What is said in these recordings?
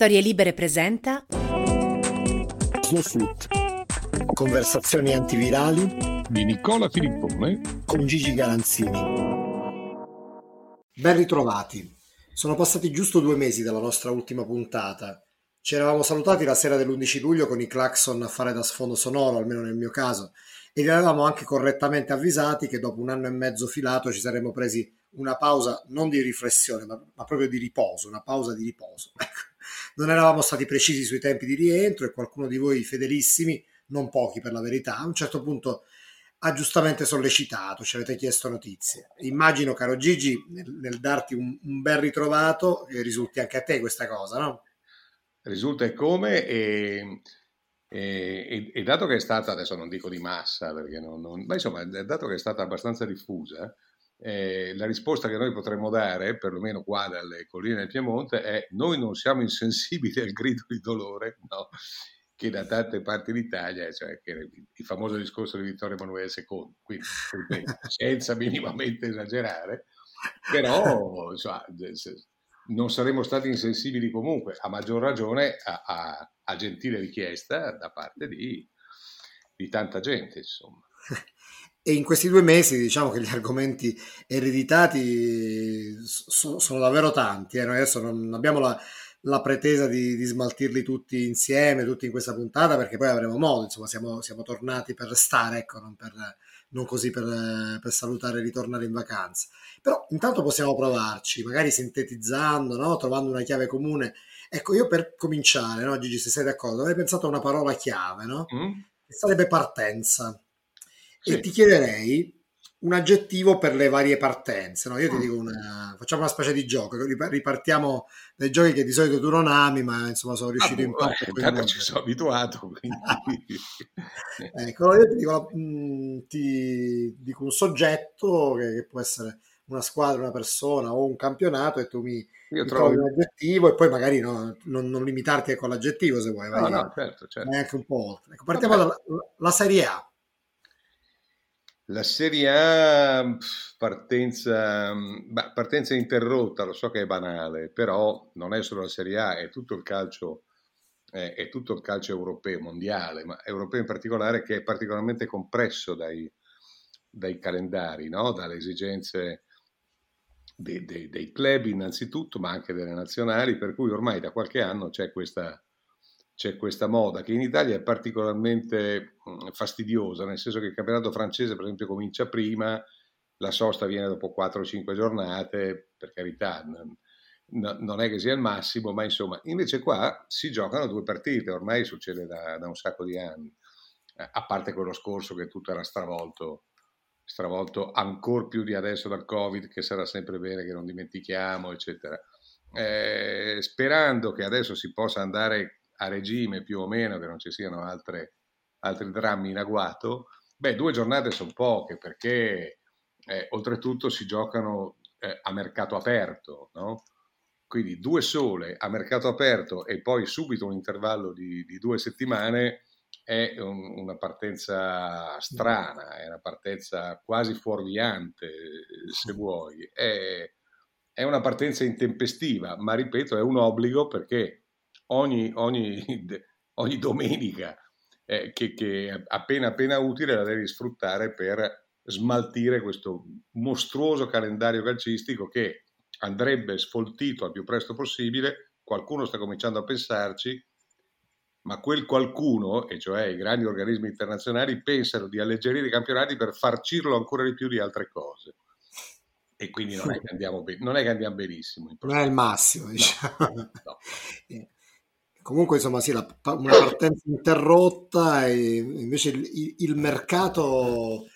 Storie Libere presenta Snowflut. Conversazioni antivirali di Nicola Filippone con Gigi Galanzini. Ben ritrovati. Sono passati giusto due mesi dalla nostra ultima puntata. Ci eravamo salutati la sera dell'11 luglio con i clacson a fare da sfondo sonoro, almeno nel mio caso, e vi avevamo anche correttamente avvisati che dopo un anno e mezzo filato ci saremmo presi una pausa non di riflessione, ma, ma proprio di riposo, una pausa di riposo. Ecco. Non eravamo stati precisi sui tempi di rientro e qualcuno di voi fedelissimi, non pochi per la verità, a un certo punto ha giustamente sollecitato, ci avete chiesto notizie. Immagino, caro Gigi, nel, nel darti un, un, bel ritrovato, risulti anche a te questa cosa, no? Risulta e come e, e, e, dato che è stata, adesso non dico di massa, perché non, non, ma insomma, dato che è stata abbastanza diffusa, eh, la risposta che noi potremmo dare, perlomeno qua dalle colline del Piemonte, è noi non siamo insensibili al grido di dolore no? che da tante parti d'Italia, cioè il famoso discorso di Vittorio Emanuele II, quindi senza minimamente esagerare, però insomma, non saremmo stati insensibili comunque, a maggior ragione a, a, a gentile richiesta da parte di, di tanta gente, insomma. E in questi due mesi diciamo che gli argomenti ereditati sono, sono davvero tanti. Eh? Noi adesso non abbiamo la, la pretesa di, di, smaltirli tutti insieme, tutti in questa puntata, perché poi avremo modo, insomma, siamo, siamo tornati per restare, ecco, non, per, non così per, per, salutare e ritornare in vacanza. Però intanto possiamo provarci, magari sintetizzando, no? trovando una chiave comune. Ecco, io per cominciare, no, Gigi, se sei d'accordo, avrei pensato a una parola chiave, no? Mm. Sarebbe partenza sì. e ti chiederei un aggettivo per le varie partenze. No? Io ti mm. dico una, facciamo una specie di gioco, ripartiamo dai giochi che di solito tu non ami, ma insomma sono riuscito ah, in parte. Eh, intanto ci sono abituato. ecco, io ti dico, mh, mm, ti dico un soggetto che, che, può essere una squadra, una persona o un campionato e tu mi, io trovo un aggettivo e poi magari no, non, non, limitarti con l'aggettivo se vuoi. No, vai, no, certo, certo. Vai anche un po' oltre. Ecco, partiamo dalla Serie A. La Serie A partenza, partenza, interrotta, lo so che è banale, però non è solo la Serie A, è tutto il calcio, è, è tutto il calcio europeo, mondiale, ma europeo in particolare, che è particolarmente compresso dai, dai calendari, no? dalle esigenze dei, dei, dei club innanzitutto, ma anche delle nazionali, per cui ormai da qualche anno c'è questa c'è questa moda che in Italia è particolarmente fastidiosa, nel senso che il campionato francese per esempio comincia prima, la sosta viene dopo 4-5 giornate, per carità, non è che sia il massimo, ma insomma, invece qua si giocano due partite, ormai succede da, da un sacco di anni, a parte quello scorso che tutto era stravolto, stravolto ancora più di adesso dal Covid, che sarà sempre bene che non dimentichiamo, eccetera. Eh, sperando che adesso si possa andare a regime più o meno, che non ci siano altre, altri drammi in agguato, beh, due giornate sono poche perché eh, oltretutto si giocano eh, a mercato aperto, no? Quindi due sole a mercato aperto e poi subito un intervallo di, di due settimane è un, una partenza strana, è una partenza quasi fuorviante, se vuoi. È, è una partenza intempestiva, ma ripeto, è un obbligo perché ogni, ogni, ogni domenica eh, che, che appena appena utile la devi sfruttare per smaltire questo mostruoso calendario calcistico che andrebbe sfoltito al più presto possibile. Qualcuno sta cominciando a pensarci, ma quel qualcuno, e cioè i grandi organismi internazionali, pensano di alleggerire i campionati per farcirlo ancora di più di altre cose. E quindi non è che andiamo, ben, non è che andiamo benissimo. Non è il massimo, diciamo. No, no. Comunque, insomma, sì, la, una partenza interrotta e invece il, il mercato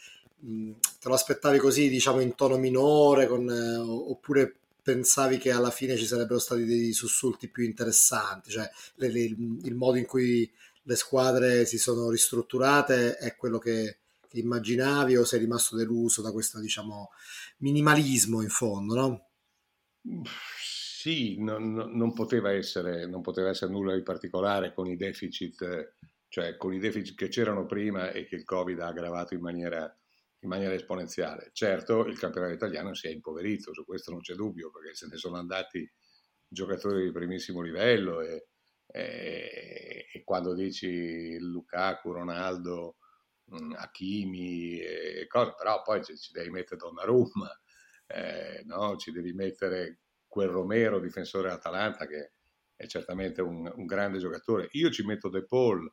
te lo aspettavi così, diciamo, in tono minore, con, eh, oppure pensavi che alla fine ci sarebbero stati dei sussulti più interessanti, cioè le, le, il modo in cui le squadre si sono ristrutturate è quello che, che immaginavi o sei rimasto deluso da questo, diciamo, minimalismo in fondo, no? Sì, non, non, poteva essere, non, poteva essere, nulla di particolare con i deficit, cioè con i deficit che c'erano prima e che il Covid ha aggravato in maniera, in maniera esponenziale. Certo, il campionato italiano si è impoverito, su questo non c'è dubbio, perché se ne sono andati giocatori di primissimo livello e, eh, e quando dici Lukaku, Ronaldo, mm, Hakimi, e cose, però poi ci, ci devi mettere Donnarumma, eh, no? ci devi mettere quel Romero, difensore Atalanta, che è certamente un, un, grande giocatore. Io ci metto De Paul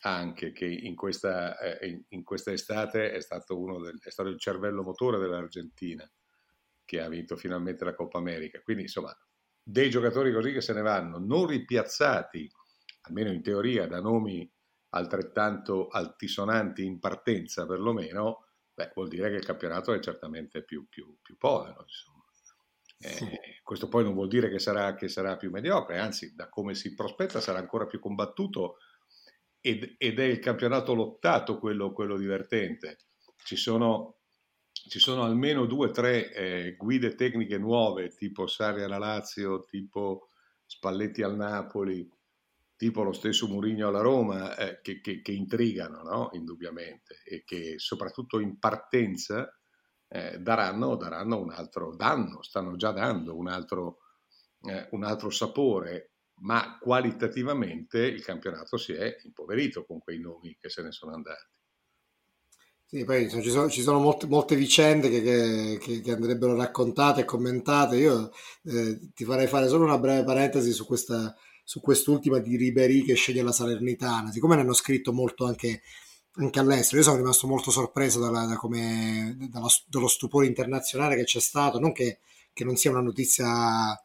anche, che in questa, eh, in questa estate è stato, del, è stato il cervello motore dell'Argentina, che ha vinto finalmente la Coppa America. Quindi, insomma, dei giocatori così che se ne vanno, non ripiazzati, almeno in teoria, da nomi altrettanto altisonanti in partenza perlomeno, beh, vuol dire che il campionato è certamente più, più, più povero. Eh. Questo poi non vuol dire che sarà, che sarà, più mediocre, anzi, da come si prospetta sarà ancora più combattuto ed, ed è il campionato lottato quello, quello divertente. Ci sono, ci sono, almeno due o tre eh, guide tecniche nuove, tipo Sarri alla Lazio, tipo Spalletti al Napoli, tipo lo stesso Murigno alla Roma, eh, che, che, che, intrigano, no? indubbiamente, e che soprattutto in partenza eh, daranno, daranno, un altro, danno, stanno già dando un altro, eh, un altro sapore, ma qualitativamente il campionato si è impoverito con quei nomi che se ne sono andati. Sì, poi ci sono, ci sono molte, molte, vicende che, che, che, andrebbero raccontate e commentate. Io eh, ti farei fare solo una breve parentesi su questa su quest'ultima di Ribery che sceglie la Salernitana, siccome ne hanno scritto molto anche, anche all'estero, io sono rimasto molto sorpreso dalla, da come, dallo, dallo, stupore internazionale che c'è stato, non che, che non sia una notizia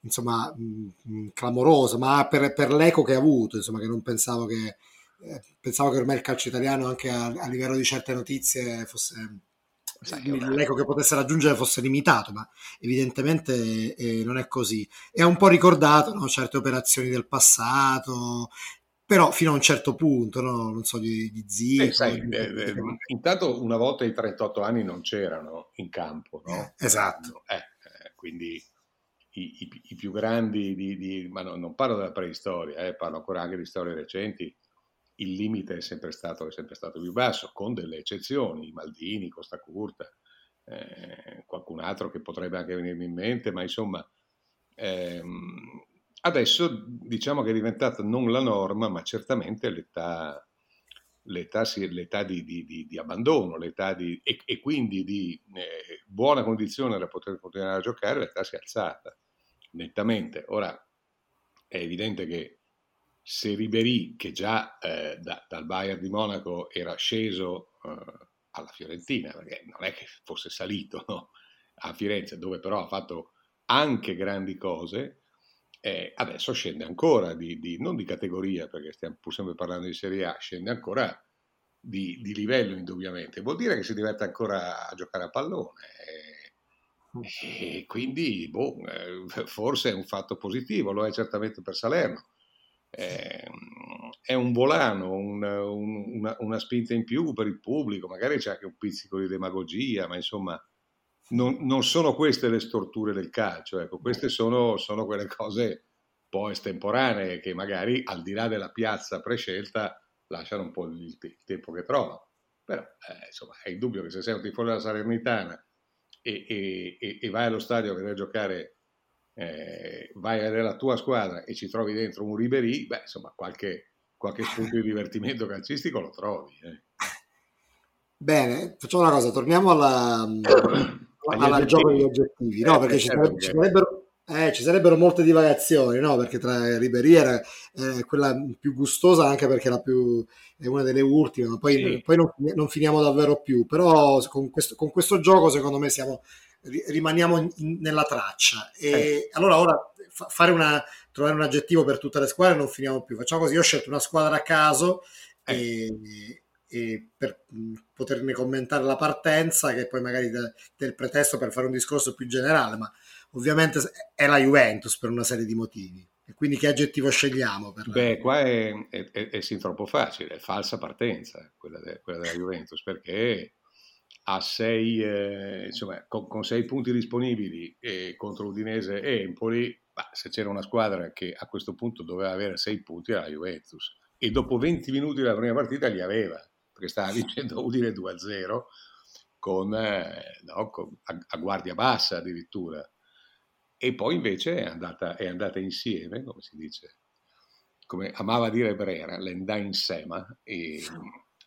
insomma mh, mh, clamorosa, ma per, per, l'eco che ha avuto, insomma che non pensavo che, eh, pensavo che ormai il calcio italiano anche a, a livello di certe notizie fosse l'eco che potesse raggiungere fosse limitato, ma evidentemente eh, non è così. E ha un po' ricordato no, certe operazioni del passato, però fino a un certo punto, no? non so, di, di Zico. Eh, sai, di... Eh, eh, intanto una volta i 38 anni non c'erano in campo, no? Esatto. Eh, eh, quindi i, i, i, più grandi, di, di, ma no, non parlo della preistoria, parlo ancora anche di storie recenti, il limite è sempre stato, è sempre stato più basso, con delle eccezioni, Maldini, Costa Curta, eh, qualcun altro che potrebbe anche venirmi in mente, ma insomma, ehm, adesso diciamo che è diventata non la norma, ma certamente l'età, l'età, l'età di, di, di, di, abbandono, l'età di, e, e quindi di eh, buona condizione da poter continuare a giocare, l'età si è alzata nettamente. Ora è evidente che se Ribery, che già eh, da, dal Bayern di Monaco era sceso eh, alla Fiorentina, perché non è che fosse salito no? a Firenze, dove però ha fatto anche grandi cose, eh, adesso scende ancora, di, di, non di categoria, perché stiamo pur sempre parlando di Serie A, scende ancora di, di livello indubbiamente. Vuol dire che si diverte ancora a giocare a pallone. E quindi, boh, eh, forse è un fatto positivo, lo è certamente per Salerno eh, è un volano, un, un, una, una, spinta in più per il pubblico, magari c'è anche un pizzico di demagogia, ma insomma non, non sono queste le storture del calcio, ecco, queste sono, sono, quelle cose un po' estemporanee che magari al di là della piazza prescelta lasciano un po' il, il tempo che trovano. Però eh, insomma è indubbio che se sei un tifoso della Salernitana e, e, e, vai allo stadio a vedere giocare eh, vai nella tua squadra e ci trovi dentro un Ribery, beh, insomma, qualche, qualche spunto di divertimento calcistico lo trovi. Eh. Bene, facciamo una cosa, torniamo alla, alla gioco degli oggettivi, no? Eh, perché ci, sarebbero, ci, sarebbero, eh, ci, sarebbero, molte divagazioni, no? Perché tra Ribery era eh, quella più gustosa anche perché la più, è una delle ultime, ma poi, sì. poi non, non, finiamo davvero più. Però con questo, con questo gioco secondo me siamo rimaniamo in, nella traccia. E eh. allora ora fare una, trovare un aggettivo per tutte le squadre non finiamo più. Facciamo così, io ho scelto una squadra a caso eh. e, e, per poterne commentare la partenza, che poi magari del, del pretesto per fare un discorso più generale, ma ovviamente è la Juventus per una serie di motivi. E quindi che aggettivo scegliamo? Per Beh, qua è, è, è, è sin troppo facile, è falsa partenza quella, de, quella della Juventus, perché a sei, eh, insomma, con, con, sei punti disponibili e contro Udinese e Empoli, bah, se c'era una squadra che a questo punto doveva avere sei punti era la Juventus. E dopo 20 minuti della prima partita li aveva, perché stava vincendo Udine 2-0 con, eh, no, con a, a, guardia bassa addirittura. E poi invece è andata, è andata insieme, come si dice come amava dire Brera, l'endà in sema. E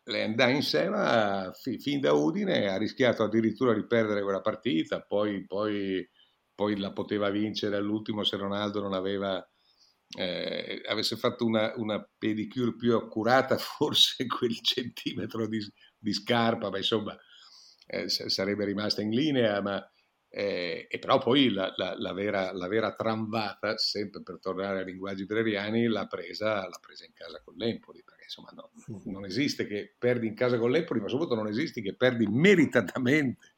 l'endà in sema fin da Udine ha rischiato addirittura di perdere quella partita, poi, poi, poi la poteva vincere all'ultimo se Ronaldo non aveva eh, avesse fatto una, una, pedicure più accurata, forse quel centimetro di, di scarpa, ma insomma eh, sarebbe rimasta in linea, ma eh, e però poi la, la, la, vera, la, vera, tramvata, sempre per tornare ai linguaggi breriani, l'ha presa, l'ha presa in casa con l'Empoli, perché insomma no, non esiste che perdi in casa con l'Empoli, ma soprattutto non esiste che perdi meritatamente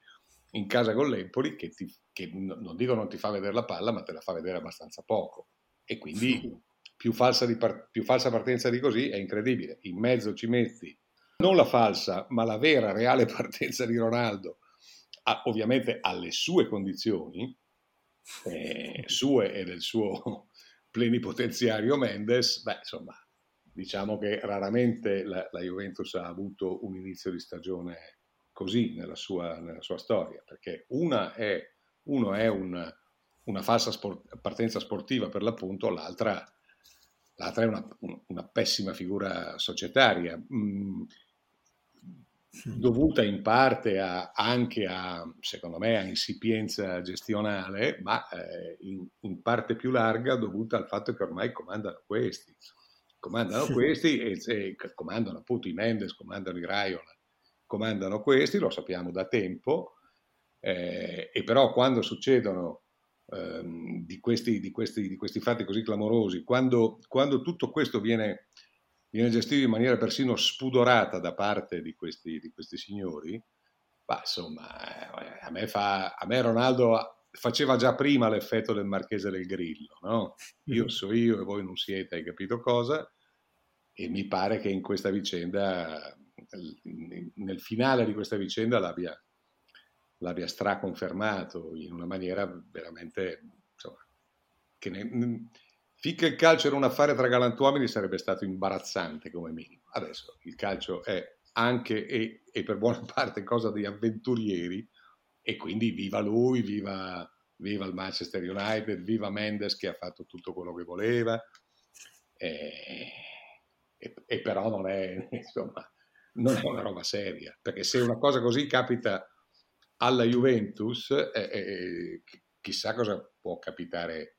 in casa con l'Empoli, che, ti, che non dico non ti fa vedere la palla, ma te la fa vedere abbastanza poco e quindi più falsa, par- più falsa partenza di così è incredibile. In mezzo ci metti non la falsa, ma la vera, reale partenza di Ronaldo, a, ovviamente alle sue condizioni, eh, sue e del suo plenipotenziario Mendes, beh, insomma, diciamo che raramente la, la, Juventus ha avuto un inizio di stagione così nella sua, nella sua storia, perché una è, uno è un una falsa sport- partenza sportiva per l'appunto, l'altra, l'altra è una, una, pessima figura societaria, mh, mm, dovuta in parte a, anche a, secondo me, a insipienza gestionale, ma eh, in, in, parte più larga dovuta al fatto che ormai comandano questi. Comandano questi e, e comandano appunto i Mendes, comandano i Raiola, comandano questi, lo sappiamo da tempo, eh, e però quando succedono Ehm, di, questi, di, questi, di, questi, fatti così clamorosi, quando, quando tutto questo viene, viene, gestito in maniera persino spudorata da parte di questi, questi signori, bah, insomma, eh, a me, fa, a me Ronaldo faceva già prima l'effetto del marchese del grillo, no? Io so io e voi non siete, hai capito cosa? E mi pare che in questa vicenda, nel finale di questa vicenda l'abbia, l'abbia straconfermato in una maniera veramente, insomma, che ne, finché il calcio era un affare tra galantuomini sarebbe stato imbarazzante come minimo. Adesso il calcio è anche e, e per buona parte cosa di avventurieri e quindi viva lui, viva, viva il Manchester United, viva Mendes che ha fatto tutto quello che voleva. E, e, e però non è, insomma, non è una roba seria, perché se una cosa così capita alla Juventus, eh, eh, chissà cosa può capitare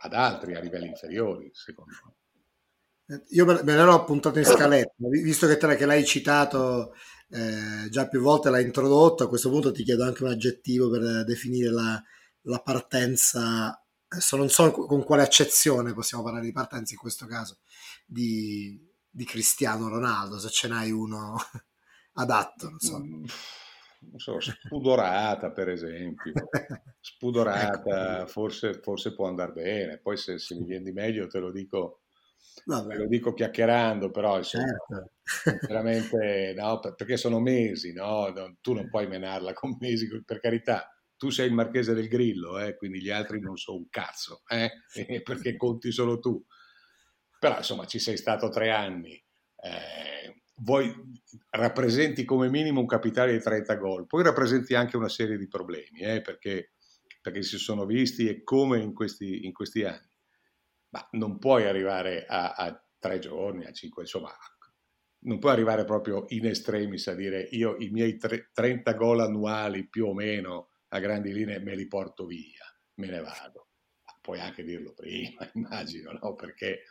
ad altri a livelli inferiori, secondo me. Eh, io me l'ero appuntato in scaletta, visto che te che l'hai citato eh, già più volte, l'hai introdotto, a questo punto ti chiedo anche un aggettivo per definire la, la partenza, adesso non so con quale accezione possiamo parlare di partenza in questo caso, di, di Cristiano Ronaldo, se ce n'hai uno adatto, non so. Non so, spudorata per esempio, spudorata forse, forse, può andare bene, poi se, se, mi viene di meglio te lo dico, te lo dico chiacchierando, però insomma, certo. veramente, no, perché sono mesi, no? tu non puoi menarla con mesi, per carità, tu sei il marchese del grillo, eh? quindi gli altri non sono un cazzo, eh? perché conti solo tu, però insomma ci sei stato tre anni. Eh, vuoi, rappresenti come minimo un capitale di 30 gol, poi rappresenti anche una serie di problemi, eh, perché, perché, si sono visti e come in questi, in questi anni. Ma non puoi arrivare a, a, tre giorni, a cinque, insomma, non puoi arrivare proprio in estremis a dire io i miei tre, 30 gol annuali più o meno a grandi linee me li porto via, me ne vado. puoi anche dirlo prima, immagino, no? Perché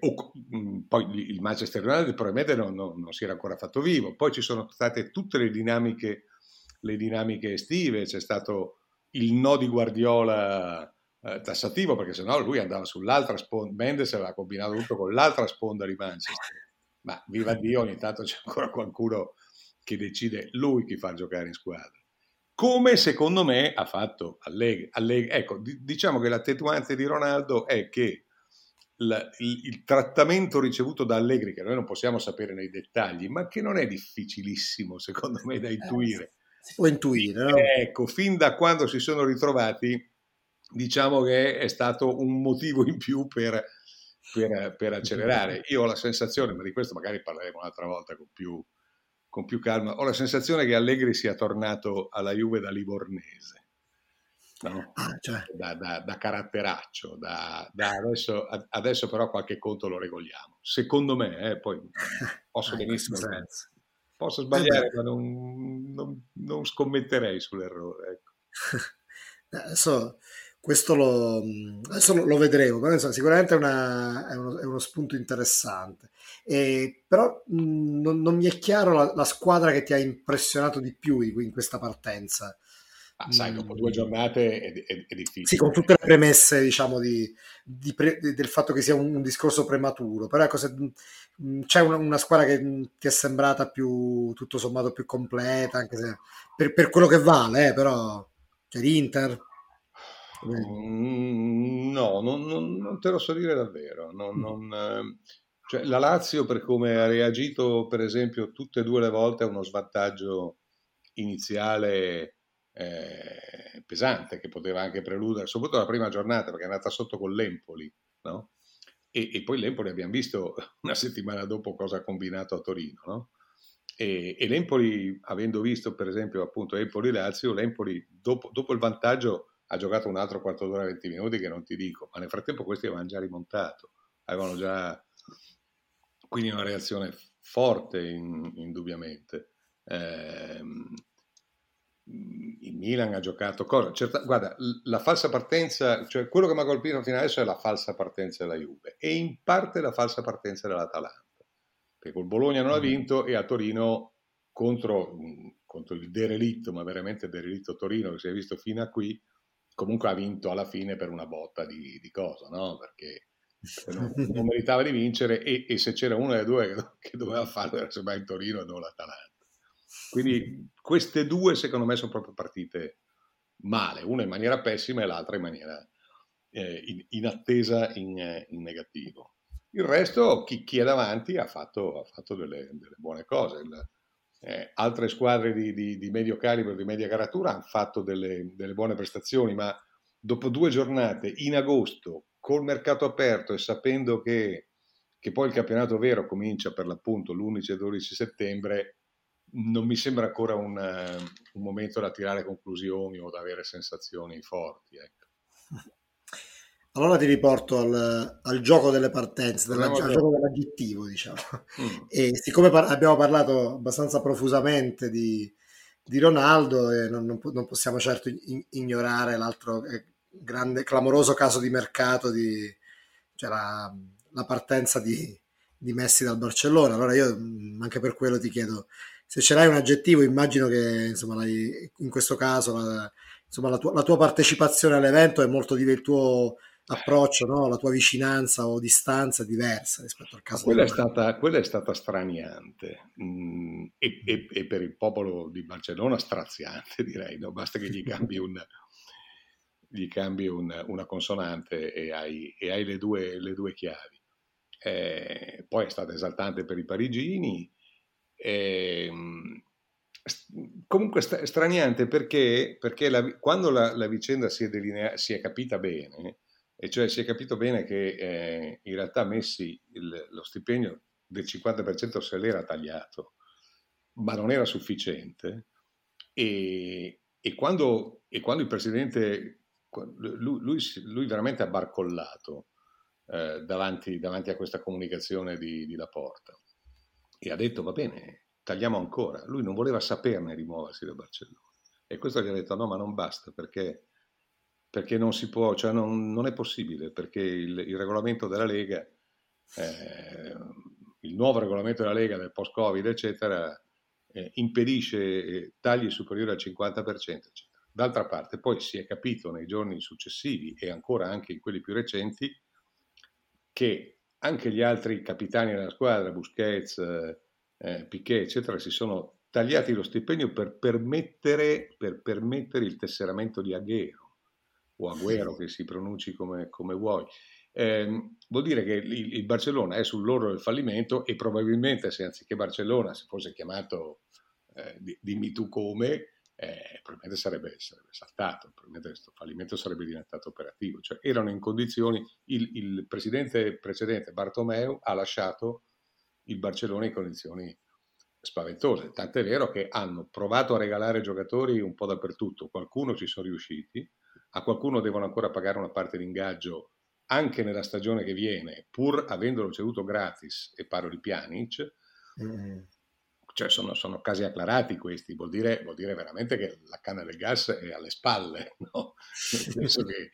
o, mm, poi il Manchester United probabilmente non, non, non, si era ancora fatto vivo, poi ci sono state tutte le dinamiche, le dinamiche estive, c'è stato il no di Guardiola eh, tassativo, perché sennò lui andava sull'altra sponda, Mendes aveva combinato tutto con l'altra sponda di Manchester, ma viva Dio ogni tanto c'è ancora qualcuno che decide lui chi fa giocare in squadra. Come secondo me ha fatto Allegri. Allegri. Ecco, diciamo che l'attenuante di Ronaldo è che il, il, trattamento ricevuto da Allegri, che noi non possiamo sapere nei dettagli, ma che non è difficilissimo secondo me da eh, intuire. si può intuire, no? Ecco, fin da quando si sono ritrovati, diciamo che è stato un motivo in più per, per, per accelerare. Io ho la sensazione, ma di questo magari parleremo un'altra volta con più, con più calma, ho la sensazione che Allegri sia tornato alla Juve da Livornese no? ah, cioè. da, da, da, caratteraccio. Da, adesso, adesso, però qualche conto lo regoliamo. Secondo me, eh, poi posso ah, benissimo... Posso sbagliare, ma non, non, non, scommetterei sull'errore. Ecco. adesso questo lo, adesso lo vedremo, però insomma, sicuramente è, una, è, uno, è, uno, spunto interessante. E, però mh, non, non, mi è chiaro la, la, squadra che ti ha impressionato di più in, in questa partenza. Ah, sai, dopo due giornate è, è, è, difficile. Sì, con tutte le premesse, diciamo, di, di pre, del fatto che sia un, un, discorso prematuro. Però ecco, se, mh, c'è una, una, squadra che mh, ti è sembrata più, tutto sommato, più completa, anche se per, per quello che vale, eh, però c'è l'Inter. Mm, no, non, non, non, te lo so dire davvero. Non, non, ehm, cioè, la Lazio, per come ha reagito, per esempio, tutte e due le volte a uno svantaggio iniziale eh, pesante che poteva anche preludere, soprattutto la prima giornata perché è andata sotto con l'Empoli, no? e, e, poi l'Empoli abbiamo visto una settimana dopo cosa ha combinato a Torino, no? e, e, l'Empoli, avendo visto per esempio appunto Empoli-Lazio, l'Empoli dopo, dopo il vantaggio ha giocato un altro quarto d'ora 20 minuti che non ti dico, ma nel frattempo questi avevano già rimontato, avevano già quindi una reazione forte in, indubbiamente. Eh, il Milan ha giocato cosa? Certa, guarda, la falsa partenza, cioè quello che mi ha colpito fino adesso è la falsa partenza della Juve e in parte la falsa partenza dell'Atalanta, perché col Bologna non ha mm. vinto e a Torino contro, contro il derelitto, ma veramente derelitto Torino che si è visto fino a qui, comunque ha vinto alla fine per una botta di, di cosa, no? Perché non, non, meritava di vincere e, e, se c'era uno dei due che, che doveva farlo era semmai il Torino e non l'Atalanta. Quindi queste due secondo me sono proprio partite male, una in maniera pessima e l'altra in maniera eh, in, in, attesa in, in, negativo. Il resto, chi, chi è davanti ha fatto, ha fatto delle, delle, buone cose. Il, eh, altre squadre di, di, di, medio calibro, di media caratura hanno fatto delle, delle buone prestazioni, ma dopo due giornate in agosto, col mercato aperto e sapendo che, che poi il campionato vero comincia per l'appunto l'11 e 12 settembre, non mi sembra ancora un, un, momento da tirare conclusioni o da avere sensazioni forti. Ecco. Allora ti riporto al, al gioco delle partenze, della, al gioco dell'aggettivo, diciamo. Mm. E siccome par- abbiamo parlato abbastanza profusamente di, di Ronaldo, eh, non, non, non, possiamo certo in- ignorare l'altro eh, grande, clamoroso caso di mercato, di, cioè la, la partenza di, di Messi dal Barcellona. Allora io mm, anche per quello ti chiedo se ce l'hai un aggettivo, immagino che insomma, in questo caso la, insomma, la, tua, la, tua, partecipazione all'evento è molto diversa, il tuo approccio, no? la tua vicinanza o distanza è diversa rispetto al caso. Quella, è stata, quella è stata straniante mm, e, e, e, per il popolo di Barcellona straziante direi, no? basta che gli cambi, un, gli cambi un, una consonante e hai, e hai le, due, le, due, chiavi. Eh, poi è stata esaltante per i parigini eh, comunque st- straniante perché, perché la, quando la, la vicenda si è, delinea- si è, capita bene, e cioè si è capito bene che eh, in realtà Messi il, lo stipendio del 50% se l'era tagliato, ma non era sufficiente, e, e, quando, e quando, il presidente, lui, lui, lui veramente ha barcollato eh, davanti, davanti, a questa comunicazione di, di Laporta e ha detto va bene, tagliamo ancora. Lui non voleva saperne di muoversi da Barcellona. E questo gli ha detto no, ma non basta perché, perché non si può, cioè non, non è possibile, perché il, il regolamento della Lega, eh, il nuovo regolamento della Lega del post-Covid, eccetera, eh, impedisce eh, tagli superiori al 50%, eccetera. D'altra parte poi si è capito nei giorni successivi e ancora anche in quelli più recenti che anche gli altri capitani della squadra, Busquets, eh, Piquet, eccetera, si sono tagliati lo stipendio per permettere, per permettere il tesseramento di Agüero, o Agüero che si pronunci come, come vuoi. Eh, vuol dire che il, il, Barcellona è sull'orlo del fallimento e probabilmente se anziché Barcellona si fosse chiamato eh, dimmi tu come, eh, probabilmente sarebbe, sarebbe, saltato, probabilmente questo fallimento sarebbe diventato operativo. Cioè erano in condizioni, il, il presidente precedente Bartomeu ha lasciato il Barcellona in condizioni spaventose, tant'è vero che hanno provato a regalare giocatori un po' dappertutto, qualcuno ci sono riusciti, a qualcuno devono ancora pagare una parte di ingaggio anche nella stagione che viene, pur avendolo ceduto gratis, e parlo di Pjanic, mm. Cioè sono, sono, casi acclarati questi, vuol dire, vuol dire, veramente che la canna del gas è alle spalle, no? che...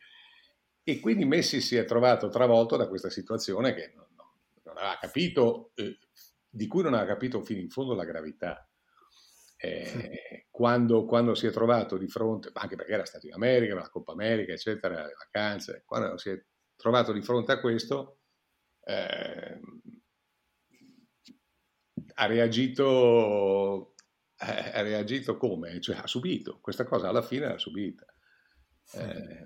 E quindi Messi si è trovato travolto da questa situazione che non, non aveva capito, eh, di cui non aveva capito fino in fondo la gravità. Eh, quando, quando, si è trovato di fronte, anche perché era stato in America, la Coppa America, eccetera, le vacanze, quando si è trovato di fronte a questo, eh, ha reagito, eh, ha reagito come? Cioè ha subito, questa cosa alla fine l'ha subita. Eh,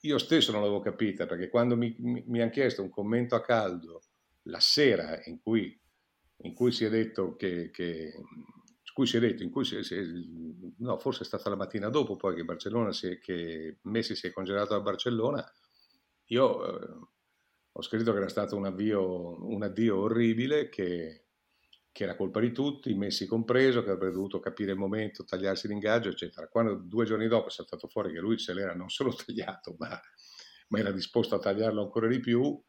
io stesso non l'avevo capita perché quando mi, mi, mi hanno chiesto un commento a caldo la sera in cui, in cui si è detto che, che cui si è detto, in cui si è, si è, no, forse è stata la mattina dopo poi che Barcellona si è, che Messi si è congelato a Barcellona, io eh, ho scritto che era stato un, avvio, un addio orribile, che, che, era colpa di tutti, Messi compreso, che avrebbe dovuto capire il momento, tagliarsi l'ingaggio, eccetera. Quando due giorni dopo è saltato fuori che lui se l'era non solo tagliato, ma, ma era disposto a tagliarlo ancora di più,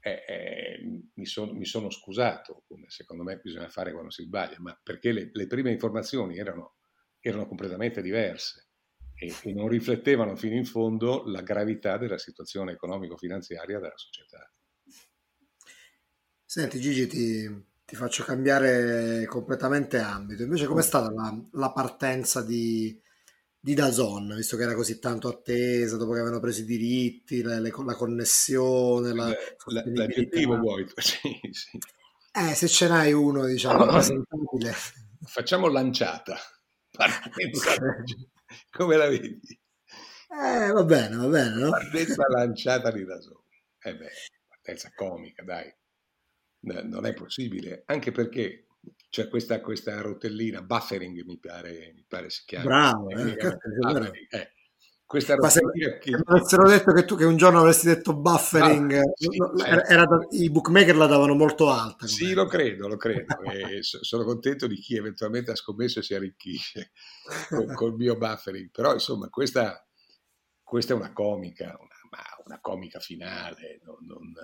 eh, eh, mi, son, mi, sono scusato, come secondo me bisogna fare quando si sbaglia, ma perché le, le prime informazioni erano, erano completamente diverse e, non riflettevano fino in fondo la gravità della situazione economico-finanziaria della società. Senti Gigi, ti, ti faccio cambiare completamente ambito. Invece com'è stata la, la partenza di, di Dazon, visto che era così tanto attesa, dopo che avevano preso i diritti, la, le, la connessione, la, l'aggettivo vuoi? Sì, sì. Eh, se ce n'hai uno, diciamo, presentabile. Facciamo lanciata. Partenza Come la vedi? Eh, va bene, va bene, no? Partenza lanciata di da solo. Eh beh, partenza comica, dai. Non è possibile, anche perché c'è questa, questa rotellina, buffering mi pare, mi pare si chiama. Bravo, eh, cazzo, eh, questa rotellina che... Se avessero detto che tu che un giorno avresti detto buffering, ah, sì, era, era, i bookmaker la davano molto alta. Sì, lo credo, lo credo. e sono contento di chi eventualmente ha scommesso e si arricchisce con, col mio buffering. Però, insomma, questa, questa è una comica, una, una comica finale. Non, non,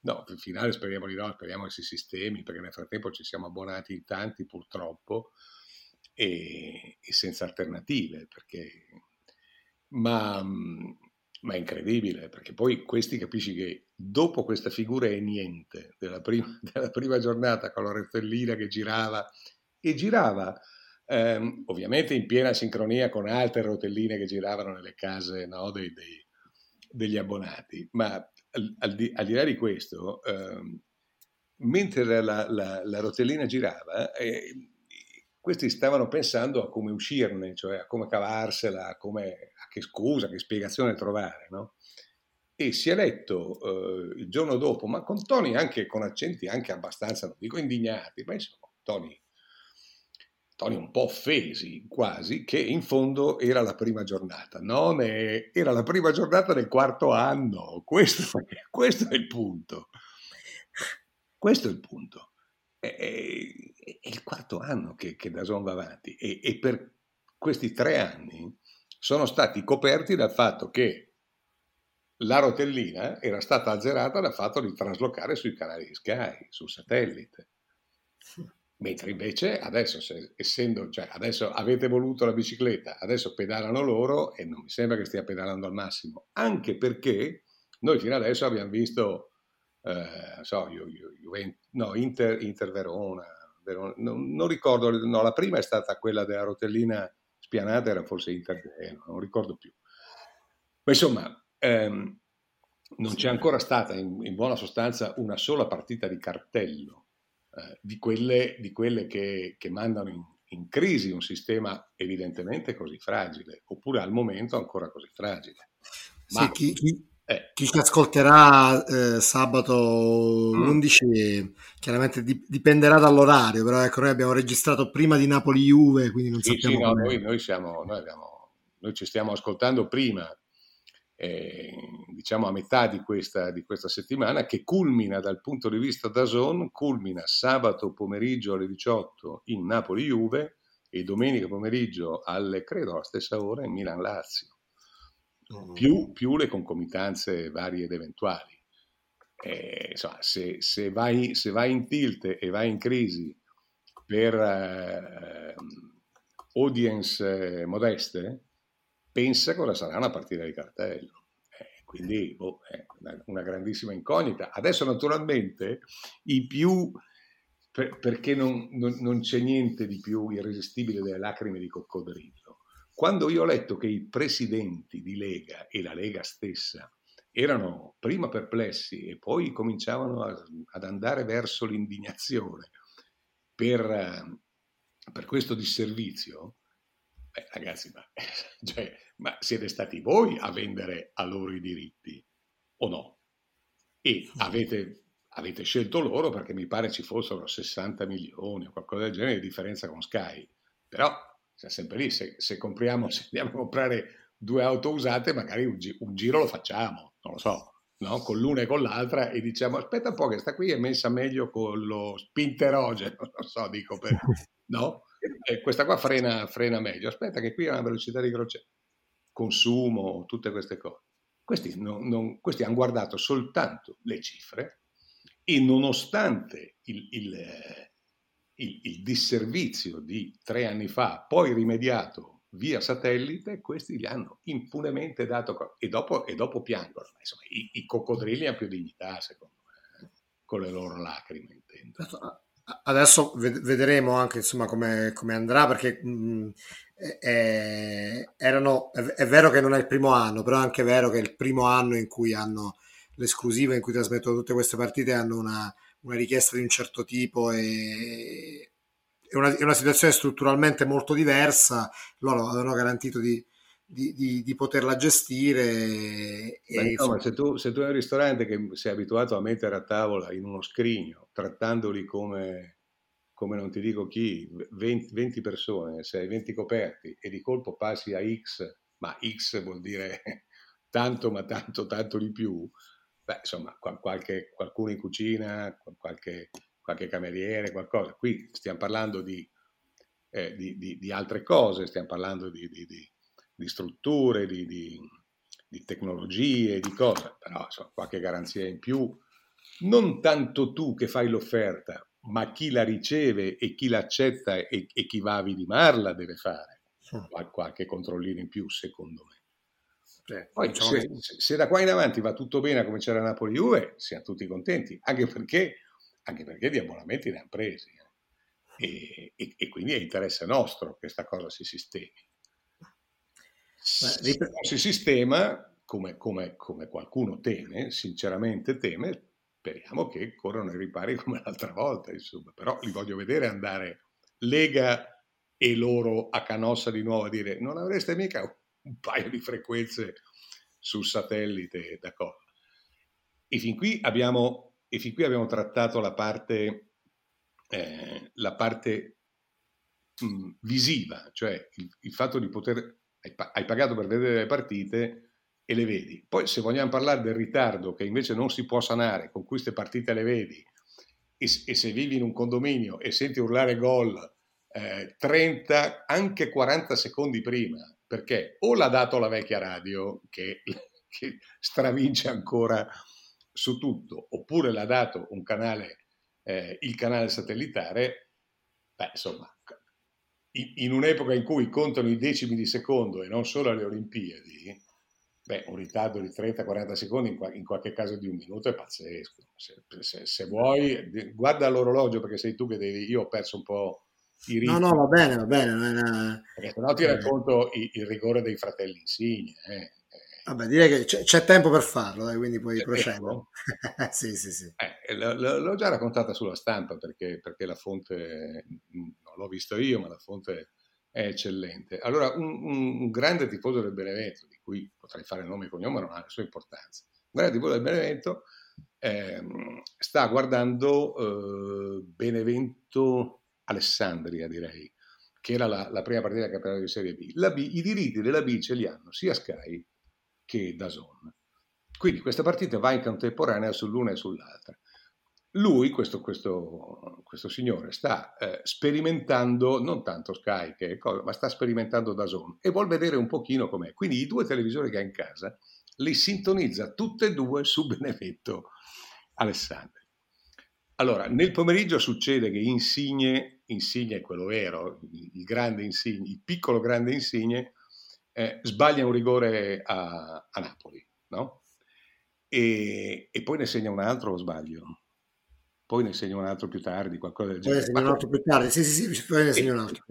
no, il finale speriamo di no, speriamo che si sistemi, perché nel frattempo ci siamo abbonati in tanti, purtroppo, e, e senza alternative, perché ma, ma, è incredibile perché poi questi capisci che dopo questa figura è niente della prima, della prima giornata con la rotellina che girava e girava ehm, ovviamente in piena sincronia con altre rotelline che giravano nelle case no, dei, dei, degli abbonati, ma al, di, al, di, là di questo, ehm, mentre la, la, la, rotellina girava, eh, questi stavano pensando a come uscirne, cioè a come cavarsela, a, come, a che scusa, che spiegazione trovare, no? E si è letto eh, il giorno dopo, ma con toni anche con accenti anche abbastanza, non dico indignati, ma insomma, toni, toni un po' offesi quasi, che in fondo era la prima giornata. Non è, era la prima giornata del quarto anno, questo, questo è il punto. Questo è il punto. E, è il quarto anno che, che Dazon va avanti e, e per questi tre anni sono stati coperti dal fatto che la rotellina era stata azzerata dal fatto di traslocare sui canali Sky, sul satellite. Mentre invece adesso, se, essendo, cioè adesso avete voluto la bicicletta, adesso pedalano loro e non mi sembra che stia pedalando al massimo, anche perché noi fino adesso abbiamo visto, eh, so, io, io, io, no, Inter, Inter Verona, non, non, ricordo, no, la prima è stata quella della rotellina spianata, era forse Inter, non ricordo più. Ma insomma, ehm, non c'è ancora stata in, in, buona sostanza una sola partita di cartello eh, di, quelle, di quelle, che, che mandano in, in, crisi un sistema evidentemente così fragile, oppure al momento ancora così fragile. Ma, sì, chi, chi, eh. Chi ci ascolterà eh, sabato mm. 11 chiaramente dipenderà dall'orario, però ecco, noi abbiamo registrato prima di Napoli-Juve, quindi non sì, sappiamo sì, no, noi, noi, siamo, noi, abbiamo, noi, ci stiamo ascoltando prima, eh, diciamo a metà di questa, di questa, settimana, che culmina dal punto di vista da zone, culmina sabato pomeriggio alle 18 in Napoli-Juve e domenica pomeriggio alle, credo, alla stessa ora in Milan-Lazio mm. più, più, le concomitanze varie ed eventuali. Eh, insomma, se, se, vai, se, vai, in tilt e vai in crisi per eh, audience modeste, pensa cosa sarà una partita di cartello. Eh, quindi boh, è una grandissima incognita. Adesso naturalmente i più per, perché non, non, non, c'è niente di più irresistibile delle lacrime di coccodrillo. Quando io ho letto che i presidenti di Lega e la Lega stessa erano prima perplessi e poi cominciavano a, ad andare verso l'indignazione per, per questo disservizio, beh, ragazzi, ma, cioè, ma siete stati voi a vendere a loro i diritti o no? E avete avete scelto loro perché mi pare ci fossero 60 milioni o qualcosa del genere di differenza con Sky. Però siamo sempre lì, se, se, compriamo, se andiamo a comprare due auto usate, magari un, gi- un giro lo facciamo, non lo so, no? con l'una e con l'altra e diciamo aspetta un po' che sta qui è messa meglio con lo spinterogeno, non so, dico per... no? E questa qua frena, frena meglio, aspetta che qui ha una velocità di crociera, consumo, tutte queste cose. Questi, non, non, questi hanno guardato soltanto le cifre e nonostante il, il, il, il, disservizio di tre anni fa, poi rimediato via satellite, questi gli hanno impunemente dato, e dopo, e dopo piangono. Insomma, i, i, coccodrilli hanno più dignità, secondo me, eh, con le loro lacrime, intendo. Adesso vedremo anche insomma come, come andrà perché mh, mm, è, erano, è, è, vero che non è il primo anno, però è anche vero che è il primo anno in cui hanno l'esclusiva in cui trasmettono tutte queste partite hanno una, una richiesta di un certo tipo e è una, è una, situazione strutturalmente molto diversa, loro avevano garantito di, di, di, di poterla gestire. E, insomma, se, tu, se tu hai un ristorante che sei abituato a mettere a tavola in uno scrigno, trattandoli come, come non ti dico chi, 20, 20 persone, se hai 20 coperti e di colpo passi a X, ma X vuol dire tanto ma tanto tanto di più, beh, insomma, qualche, qualcuno in cucina, qualche, qualche, cameriere, qualcosa. Qui stiamo parlando di, eh, di, di, di altre cose, stiamo parlando di, strutture, di, tecnologie, di cose, però insomma, qualche garanzia in più. Non tanto tu che fai l'offerta, ma chi la riceve e chi l'accetta e, e chi va a vidimarla deve fare qualche controllino in più, secondo me. Cioè, poi diciamo se, che... se, da qua in avanti va tutto bene come c'era Napoli-Juve, siamo tutti contenti, anche perché, anche perché di abbonamenti ne hanno presi. Eh. E, e, e, quindi è interesse nostro che questa cosa si sistemi. Se non si sistema, come, come, come qualcuno teme, sinceramente teme, speriamo che corrano i ripari come l'altra volta, insomma. Però li voglio vedere andare Lega e loro a Canossa di nuovo a dire non avreste mica un paio di frequenze sul satellite, d'accordo. E fin qui abbiamo, fin qui abbiamo trattato la parte, eh, la parte mh, visiva, cioè il, il, fatto di poter, hai, hai pagato per vedere le partite e le vedi. Poi se vogliamo parlare del ritardo che invece non si può sanare, con queste partite le vedi, e, e se vivi in un condominio e senti urlare gol eh, 30, anche 40 secondi prima, perché o l'ha dato la vecchia radio che, che stravince ancora su tutto, oppure l'ha dato un canale, eh, il canale satellitare, beh, insomma, in, in, un'epoca in cui contano i decimi di secondo e non solo alle Olimpiadi, beh, un ritardo di 30-40 secondi, in, in, qualche caso di un minuto, è pazzesco. Se, se, se vuoi, guarda l'orologio perché sei tu che devi, io ho perso un po' i No, no, va bene, va bene. Una... Perché se no ti racconto il, il, rigore dei fratelli Insigne. Eh. Vabbè, direi che c'è, c'è, tempo per farlo, dai, quindi poi procedo. sì, sì, sì. Eh, l'ho già raccontata sulla stampa perché, perché, la fonte, non l'ho visto io, ma la fonte è eccellente. Allora, un, un, grande tifoso del Benevento, di cui potrei fare nome e cognome, ma non ha la sua importanza, un grande tifoso del Benevento eh, sta guardando eh, Benevento Alessandria, direi, che era la, la prima partita del campionato di Serie B. B. I diritti della B ce li hanno sia Sky che Dazon. Quindi questa partita va in contemporanea sull'una e sull'altra. Lui, questo, questo, questo signore, sta eh, sperimentando non tanto Sky, che cosa, ma sta sperimentando Dazon e vuol vedere un pochino com'è. Quindi i due televisori che ha in casa li sintonizza tutte e due su Benevento Alessandri. Allora, nel pomeriggio succede che Insigne, Insigne è quello vero, il, grande Insigne, il piccolo grande Insigne, eh, sbaglia un rigore a, a Napoli, no? E, e, poi ne segna un altro o sbaglio? Poi ne segna un altro più tardi, qualcosa del genere. Poi ne segna un altro più tardi, sì sì sì, poi ne segna un altro.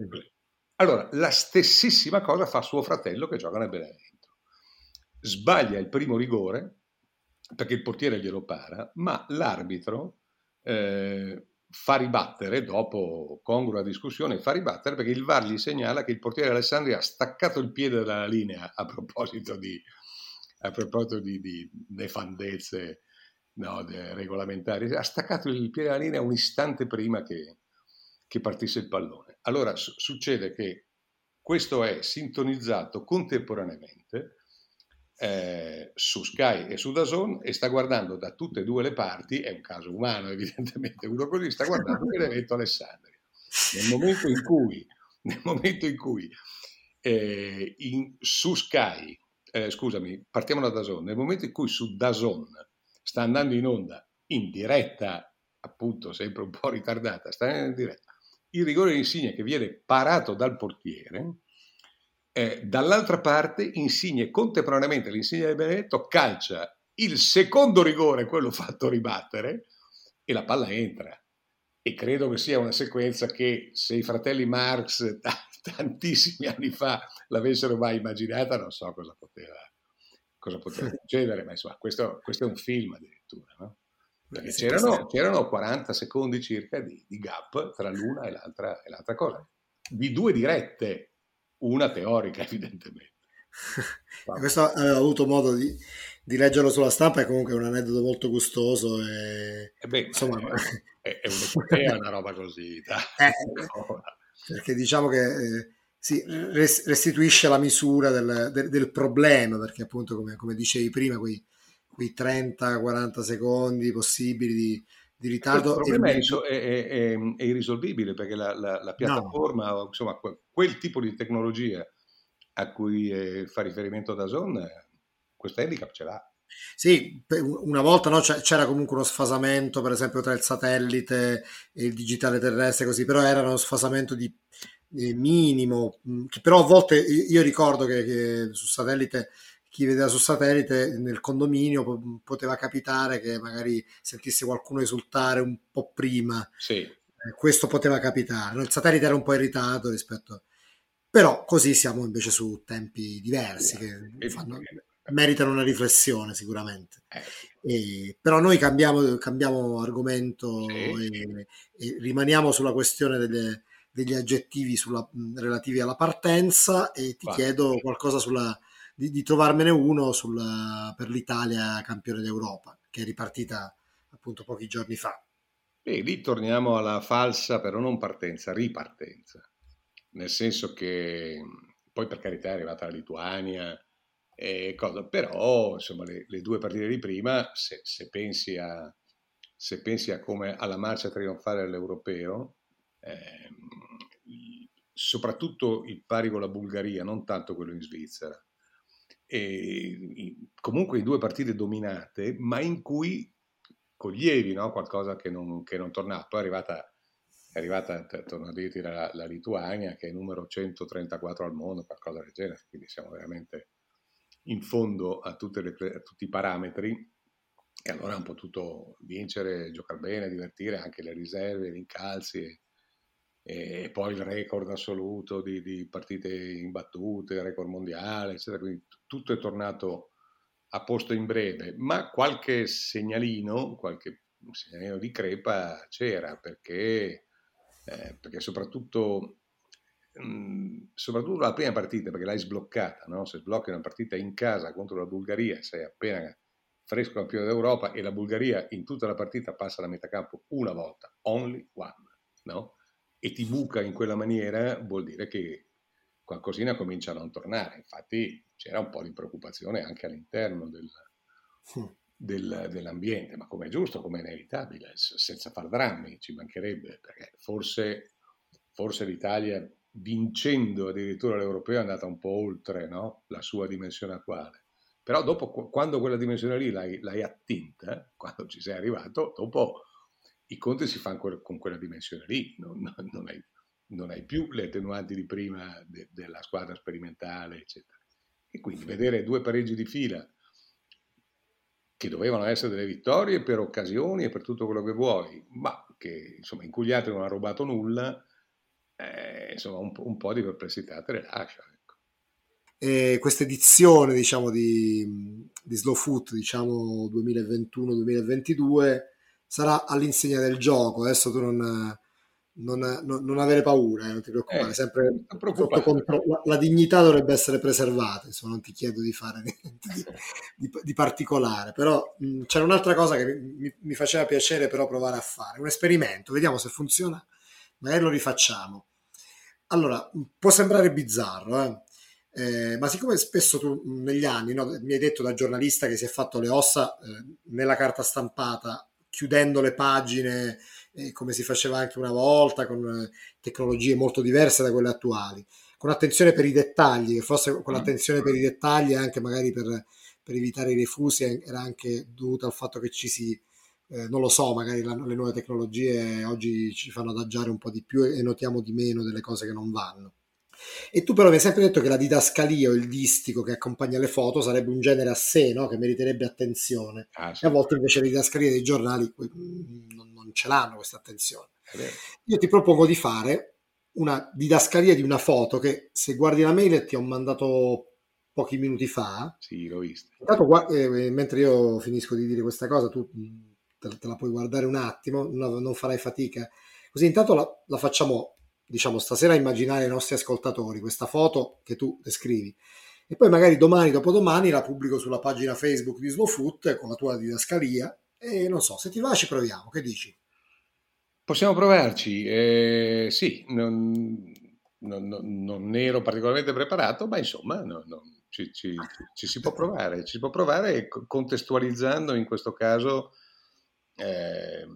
Allora, la stessissima cosa fa suo fratello che gioca nel Benevento. Sbaglia il primo rigore perché il portiere glielo para, ma l'arbitro eh, fa ribattere, dopo congrua discussione, fa ribattere perché il VAR gli segnala che il portiere Alessandri ha staccato il piede dalla linea a proposito di, a proposito di, di nefandezze no, regolamentari, ha staccato il piede dalla linea un istante prima che, che partisse il pallone. Allora su- succede che questo è sintonizzato contemporaneamente eh, su Sky e su Dazon e sta guardando da tutte e due le parti, è un caso umano evidentemente, uno così sta guardando l'evento Alessandria. Nel momento in cui, momento in cui eh, in, su Sky, eh, scusami, partiamo da Dazon, nel momento in cui su Dazon sta andando in onda in diretta, appunto sempre un po' ritardata, sta andando in diretta, il rigore di Insigne che viene parato dal portiere, eh, dall'altra parte Insigne contemporaneamente l'Insigne del Benedetto calcia il secondo rigore, quello fatto ribattere, e la palla entra. E credo che sia una sequenza che se i fratelli Marx t- tantissimi anni fa l'avessero mai immaginata, non so cosa poteva, cosa poteva succedere, ma insomma questo, questo, è un film addirittura, no? Perché c'erano, c'erano 40 secondi circa di, di, gap tra l'una e l'altra, e l'altra cosa, di due dirette una teorica evidentemente. Questo avevo avuto modo di, di, leggerlo sulla stampa, è comunque un aneddoto molto gustoso. E, e beh, insomma, è, è, un'epopea una roba così. Eh, perché diciamo che eh, sì, restituisce la misura del, del, del, problema, perché appunto come, come dicevi prima, quei, quei 30-40 secondi possibili di, di ritardo. Il problema è, è, è, è, irrisolvibile perché la, la, la piattaforma, no. insomma, quel tipo di tecnologia a cui eh, fa riferimento da Zone, questo handicap ce l'ha. Sì, una volta no, c'era comunque uno sfasamento, per esempio, tra il satellite e il digitale terrestre, così, però era uno sfasamento di, di minimo, che però a volte io ricordo che, che su satellite chi vedeva su satellite nel condominio poteva capitare che magari sentisse qualcuno esultare un po' prima. Sì. Eh, questo poteva capitare. Il satellite era un po' irritato rispetto a... Però così siamo invece su tempi diversi che fanno, meritano una riflessione sicuramente. Eh. E, però noi cambiamo, cambiamo argomento sì. e, e, rimaniamo sulla questione delle, degli aggettivi sulla, relativi alla partenza e ti Va. chiedo qualcosa sulla di, di trovarmene uno sul, per l'Italia campione d'Europa, che è ripartita appunto pochi giorni fa. E lì torniamo alla falsa, però non partenza, ripartenza. Nel senso che poi per carità è arrivata la Lituania, e cosa, però insomma le, le, due partite di prima, se, se, pensi, a, se pensi a come alla marcia trionfale dell'Europeo, eh, soprattutto il pari con la Bulgaria, non tanto quello in Svizzera, e comunque in due partite dominate, ma in cui coglievi no? qualcosa che non, che non, tornava. Poi è arrivata, è arrivata torno a dirti, la, la, Lituania, che è numero 134 al mondo, qualcosa del genere, quindi siamo veramente in fondo a, le, a tutti i parametri. E allora un potuto vincere, giocare bene, divertire anche le riserve, gli incalzi e poi il record assoluto di, di partite imbattute, record mondiale, eccetera. Quindi tutto è tornato a posto in breve, ma qualche segnalino, qualche segnalino di crepa c'era perché, eh, perché soprattutto, mh, mm, soprattutto la prima partita, perché l'hai sbloccata, no? se sblocchi una partita in casa contro la Bulgaria, sei appena fresco campione d'Europa e la Bulgaria in tutta la partita passa la metà campo una volta, only one, no? E ti buca in quella maniera, vuol dire che qualcosina comincia a non tornare. Infatti c'era un po' di preoccupazione anche all'interno del, del, dell'ambiente, ma come è giusto, come è inevitabile, senza far drammi, ci mancherebbe, perché forse, forse l'Italia vincendo addirittura l'europeo è andata un po' oltre no? la sua dimensione attuale. Però dopo, quando quella dimensione lì l'hai, l'hai attinta, quando ci sei arrivato, dopo i conti si fanno con quella dimensione lì, non, non, hai, non hai, più le attenuanti di prima de, della squadra sperimentale, eccetera. E quindi vedere due pareggi di fila che dovevano essere delle vittorie per occasioni e per tutto quello che vuoi, ma che insomma Incugliato non ha rubato nulla, eh, insomma un, un, po' di perplessità te le lascia. Ecco. Questa edizione diciamo, di, di Slow Foot diciamo 2021-2022 sarà all'insegna del gioco, adesso tu non non, non, non, avere paura, eh, non ti preoccupare, eh, sempre controllo. La, la, dignità dovrebbe essere preservata, insomma, non ti chiedo di fare niente di, di, di particolare, però mh, c'era un'altra cosa che mi, mi, faceva piacere però provare a fare, un esperimento, vediamo se funziona, magari lo rifacciamo. Allora, può sembrare bizzarro, eh? Eh, ma siccome spesso tu negli anni no, mi hai detto da giornalista che si è fatto le ossa eh, nella carta stampata, chiudendo le pagine eh, come si faceva anche una volta, con eh, tecnologie molto diverse da quelle attuali, con attenzione per i dettagli, che forse quell'attenzione per i dettagli anche magari per, per evitare i refusi era anche dovuta al fatto che ci si, eh, non lo so, magari la, le nuove tecnologie oggi ci fanno adagiare un po' di più e notiamo di meno delle cose che non vanno. E tu però mi hai sempre detto che la didascalia o il distico che accompagna le foto sarebbe un genere a sé, no? che meriterebbe attenzione. Ah, sì. E a volte invece le didascalie dei giornali mm, non, non ce l'hanno questa attenzione. Io ti propongo di fare una didascalia di una foto che se guardi la mail ti ho mandato pochi minuti fa. Sì, l'ho vista. Intanto, eh, mentre io finisco di dire questa cosa, tu mm, te, te la puoi guardare un attimo, no, non farai fatica. Così intanto la, la, facciamo, diciamo, stasera immaginare ai nostri ascoltatori questa foto che tu descrivi. E poi magari domani, dopodomani, la pubblico sulla pagina Facebook di Slow Foot con la tua didascalia e non so, se ti va ci proviamo, che dici? Possiamo provarci, eh, sì, non, non, non, ero particolarmente preparato, ma insomma no, no, ci, ci, ci, si può provare, ci si può provare contestualizzando in questo caso, eh,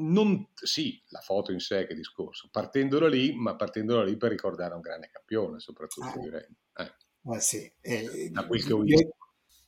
non, sì, la foto in sé che discorso, partendo da lì, ma partendo da lì per ricordare un grande campione soprattutto ah. direi. Eh. Eh sì. Eh, da quel che ho visto.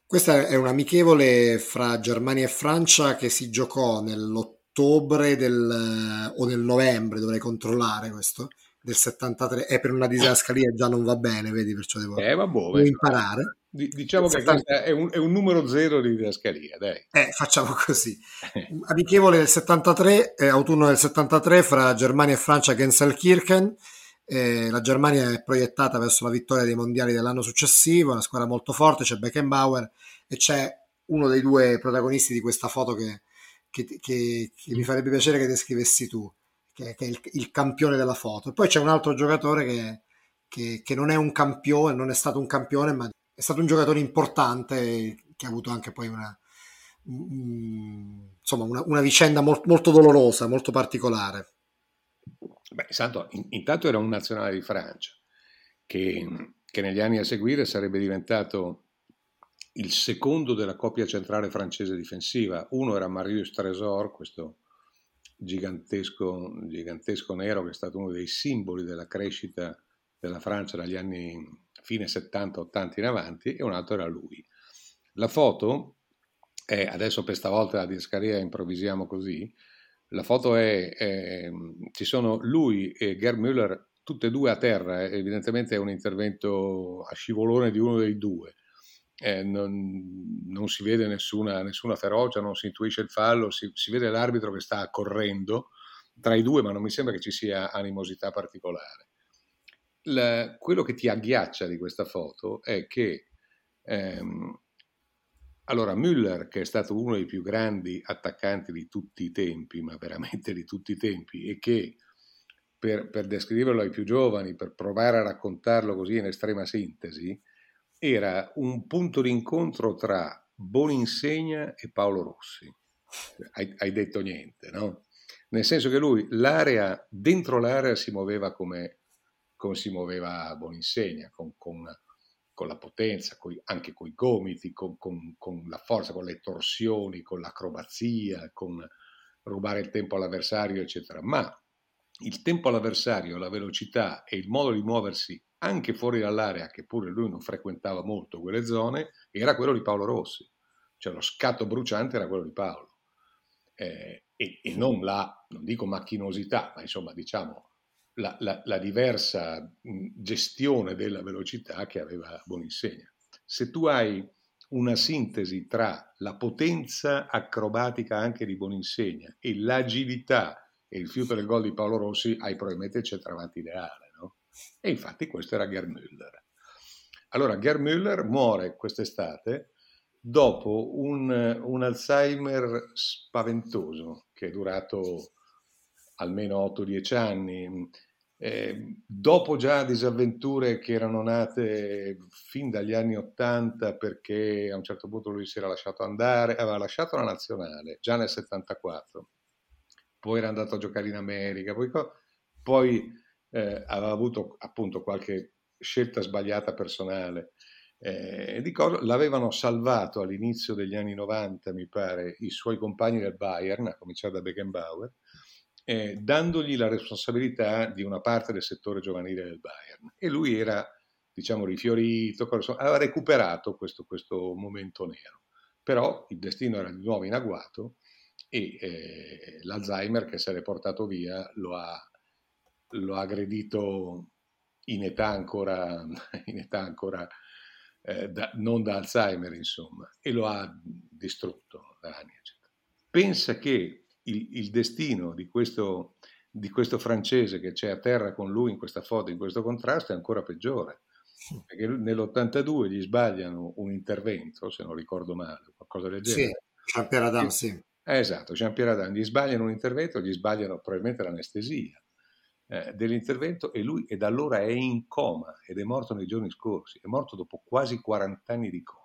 Questa è un amichevole fra Germania e Francia che si giocò nell'ottobre del, o nel novembre, dovrei controllare questo, del 73. È per una disascalia già non va bene, vedi, perciò devo, eh, vabbè, devo imparare. Diciamo che 70... è, un, è, un, numero zero di didascalia, dai. Eh, facciamo così. Amichevole del 73, eh, autunno del 73, fra Germania e Francia, Genselkirchen. Eh, la Germania è proiettata verso la vittoria dei mondiali dell'anno successivo, una squadra molto forte, c'è Beckenbauer e c'è uno dei due protagonisti di questa foto che, che, che, che mi farebbe piacere che descrivessi tu, che, è il, il, campione della foto. E poi c'è un altro giocatore che, non è un campione, non è stato un campione, ma è stato un giocatore importante che ha avuto anche poi una, insomma, una, una vicenda molto, molto dolorosa, molto particolare. Beh, santo, intanto era un nazionale di Francia che, che, negli anni a seguire sarebbe diventato il secondo della coppia centrale francese difensiva. Uno era Marius Tresor, questo gigantesco, gigantesco nero che è stato uno dei simboli della crescita della Francia dagli anni fine 70-80 in avanti, e un altro era lui. La foto è, adesso per stavolta la discaria improvvisiamo così, la foto è, è, ci sono lui e Gerd Müller tutte e due a terra, eh, evidentemente è un intervento a scivolone di uno dei due. Eh, non, non, si vede nessuna, nessuna, ferocia, non si intuisce il fallo, si, si, vede l'arbitro che sta correndo tra i due, ma non mi sembra che ci sia animosità particolare. La, quello che ti agghiaccia di questa foto è che ehm, allora, Müller, che è stato uno dei più grandi attaccanti di tutti i tempi, ma veramente di tutti i tempi, e che per, per descriverlo ai più giovani, per provare a raccontarlo così in estrema sintesi, era un punto d'incontro tra Boninsegna e Paolo Rossi. Hai, hai, detto niente, no? Nel senso che lui, l'area, dentro l'area si muoveva come, come si muoveva Boninsegna, con, con con la potenza, coi, anche con i gomiti, con, con, con, la forza, con le torsioni, con l'acrobazia, con rubare il tempo all'avversario, eccetera. Ma il tempo all'avversario, la velocità e il modo di muoversi anche fuori dall'area, che pure lui non frequentava molto quelle zone, era quello di Paolo Rossi. Cioè lo scatto bruciante era quello di Paolo. Eh, e, e, non la, non dico macchinosità, ma insomma diciamo la, la, la diversa gestione della velocità che aveva Boninsegna. Se tu hai una sintesi tra la potenza acrobatica anche di Boninsegna e l'agilità e il fiuto del gol di Paolo Rossi, hai probabilmente il centravanti ideale. E infatti questo era Gerd Müller. Allora, Gerd Müller muore quest'estate dopo un, un Alzheimer spaventoso che è durato almeno 8-10 anni. Eh, dopo già disavventure che erano nate fin dagli anni 80 perché a un certo punto lui si era lasciato andare, aveva lasciato la nazionale già nel 74, poi era andato a giocare in America, poi, poi eh, aveva avuto appunto qualche scelta sbagliata personale. Eh, di cosa l'avevano salvato all'inizio degli anni 90, mi pare, i suoi compagni del Bayern, a cominciare da Beckenbauer, eh, dandogli la responsabilità di una parte del settore giovanile del Bayern. E lui era, diciamo, rifiorito, aveva recuperato questo, questo momento nero. Però il destino era di nuovo in agguato e eh, l'Alzheimer che se l'è portato via lo ha, lo ha aggredito in età ancora, in età ancora eh, da, non da Alzheimer, insomma, e lo ha distrutto da anni. Eccetera. Pensa che il, il destino di questo, di questo francese che c'è a terra con lui in questa foto, in questo contrasto, è ancora peggiore. Perché nell'82 gli sbagliano un intervento, se non ricordo male, qualcosa del genere. Sì, Jean-Pierre Adam, sì. Eh, esatto, Jean-Pierre Adam, gli sbagliano un intervento, gli sbagliano probabilmente l'anestesia eh, dell'intervento e lui e da allora è in coma ed è morto nei giorni scorsi, è morto dopo quasi 40 anni di coma.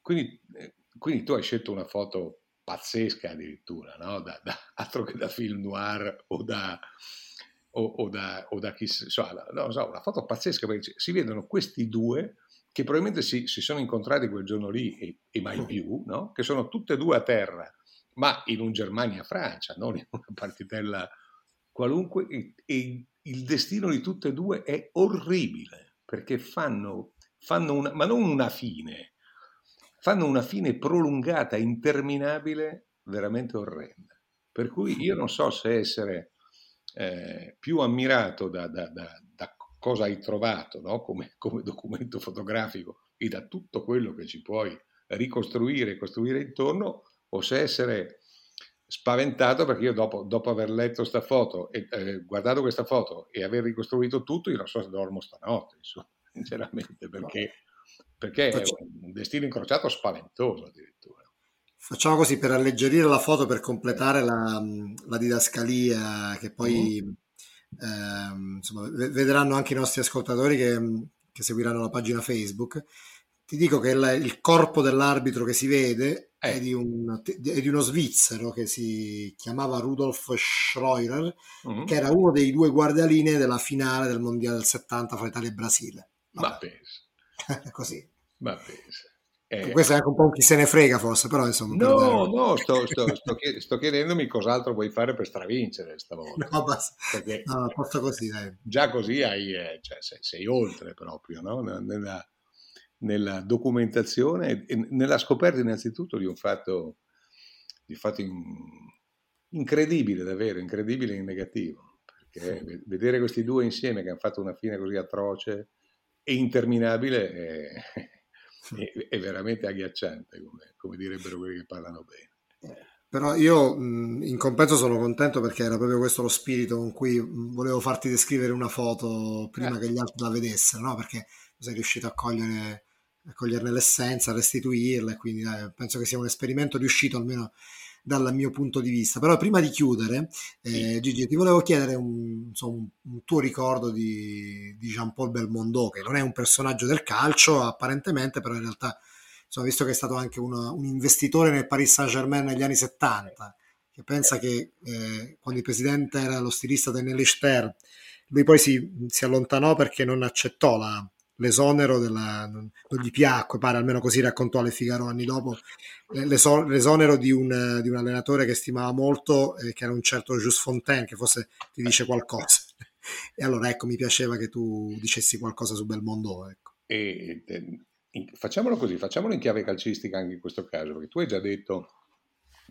Quindi, eh, quindi tu hai scelto una foto pazzesca addirittura, no? da, da, altro che da film noir o da, o, o da, o da chissà, so, no, so, una foto pazzesca perché si vedono questi due che probabilmente si, si sono incontrati quel giorno lì e, e mai più, no? che sono tutte e due a terra, ma in un Germania-Francia, non in una partitella qualunque, e, il destino di tutte e due è orribile, perché fanno, fanno una, ma non una fine, fanno una fine prolungata, interminabile, veramente orrenda. Per cui io non so se essere eh, più ammirato da, da, da, da, cosa hai trovato no? come, come, documento fotografico e da tutto quello che ci puoi ricostruire e costruire intorno, o se essere spaventato perché io dopo, dopo aver letto questa foto e eh, guardato questa foto e aver ricostruito tutto, io non so se dormo stanotte, insomma, sinceramente, perché perché è un destino incrociato spaventoso addirittura. Facciamo così per alleggerire la foto, per completare la, la didascalia che poi mm. eh, insomma, vedranno anche i nostri ascoltatori che, che, seguiranno la pagina Facebook. Ti dico che il, il corpo dell'arbitro che si vede eh. è, di un, è, di uno svizzero che si chiamava Rudolf Schreuer, mm. che era uno dei due guardialinee della finale del Mondiale del 70 fra Italia e Brasile. Vabbè. Ma penso. così. Ma pensa. Eh, Questo è anche un po' chi se ne frega forse, però insomma... No, no, sto, sto, sto, chied- sto, chiedendomi cos'altro vuoi fare per stravincere stavolta. No, basta. Perché no, posto così, dai. Già così hai, eh, cioè, sei, sei, oltre proprio, no? Nella, nella documentazione e nella scoperta innanzitutto di un fatto, di un fatto in, incredibile davvero, incredibile in negativo. Perché sì. vedere questi due insieme che hanno fatto una fine così atroce e interminabile è, è, è veramente agghiacciante, come, come, direbbero quelli che parlano bene. Però io in compenso sono contento perché era proprio questo lo spirito con cui volevo farti descrivere una foto prima eh. che gli altri la vedessero, no? perché sei riuscito a cogliere coglierne l'essenza, restituirla e quindi eh, penso che sia un esperimento riuscito almeno dal mio punto di vista. Però prima di chiudere, eh, Gigi, ti volevo chiedere un, insomma, un tuo ricordo di, di, Jean-Paul Belmondo, che non è un personaggio del calcio apparentemente, però in realtà, insomma, visto che è stato anche una, un investitore nel Paris Saint-Germain negli anni 70, che pensa che eh, quando il presidente era lo stilista del Nelister, lui poi si, si allontanò perché non accettò la, l'esonero della, non gli piacque, pare almeno così raccontò alle Figaro anni dopo, l'esonero di un, di un allenatore che stimava molto, eh, che era un certo Just Fontaine, che forse ti dice qualcosa. E allora ecco, mi piaceva che tu dicessi qualcosa su Belmondo. Ecco. E, e, facciamolo così, facciamolo in chiave calcistica anche in questo caso, perché tu hai già detto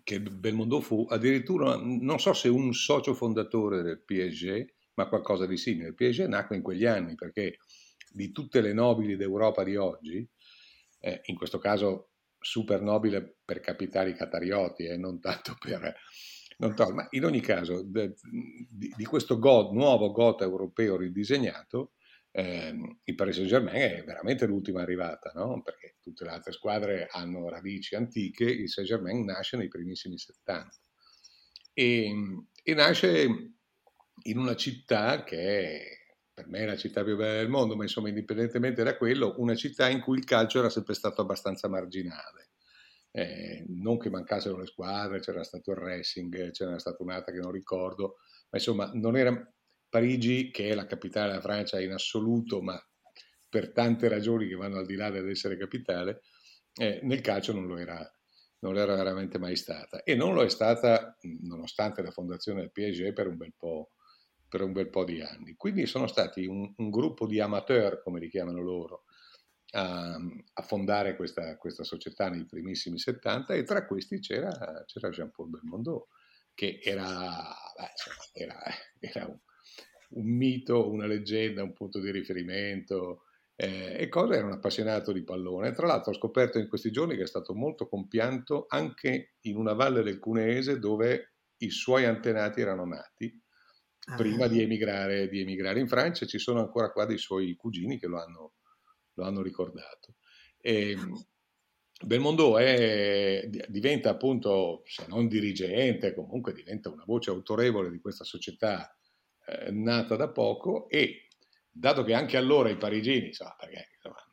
che Belmondo fu addirittura, non so se un socio fondatore del PSG, ma qualcosa di simile. Il PSG nacque in quegli anni perché di tutte le nobili d'Europa di oggi, eh, in questo caso super nobile per capitali catarioti e eh, non tanto per... Non to- ma in ogni caso, de, di, di, questo God, nuovo GOT europeo ridisegnato, eh, il Paris Saint-Germain è veramente l'ultima arrivata, no? perché tutte le altre squadre hanno radici antiche, il Saint-Germain nasce nei primissimi 70 e, e nasce in una città che è per me è la città più bella del mondo, ma insomma indipendentemente da quello, una città in cui il calcio era sempre stato abbastanza marginale. Eh, non che mancassero le squadre, c'era stato il racing, c'era stata un'altra che non ricordo, ma insomma non era Parigi, che è la capitale della Francia in assoluto, ma per tante ragioni che vanno al di là dell'essere capitale, eh, nel calcio non lo, era, non lo era veramente mai stata. E non lo è stata, nonostante la fondazione del PSG, per un bel po' per un bel po' di anni. Quindi sono stati un, un gruppo di amateur, come li chiamano loro, a, a fondare questa, questa, società nei primissimi 70 e tra questi c'era, c'era Jean-Paul Belmondo, che era, beh, era, era un, un, mito, una leggenda, un punto di riferimento. Eh, e cosa era un appassionato di pallone. Tra l'altro ho scoperto in questi giorni che è stato molto compianto anche in una valle del Cuneese dove i suoi antenati erano nati prima ah. di emigrare, di emigrare, in Francia. Ci sono ancora qua dei suoi cugini che lo hanno, lo hanno ricordato. E ehm, Belmondo è, diventa appunto, se non dirigente, comunque diventa una voce autorevole di questa società eh, nata da poco e dato che anche allora i parigini, insomma, perché insomma,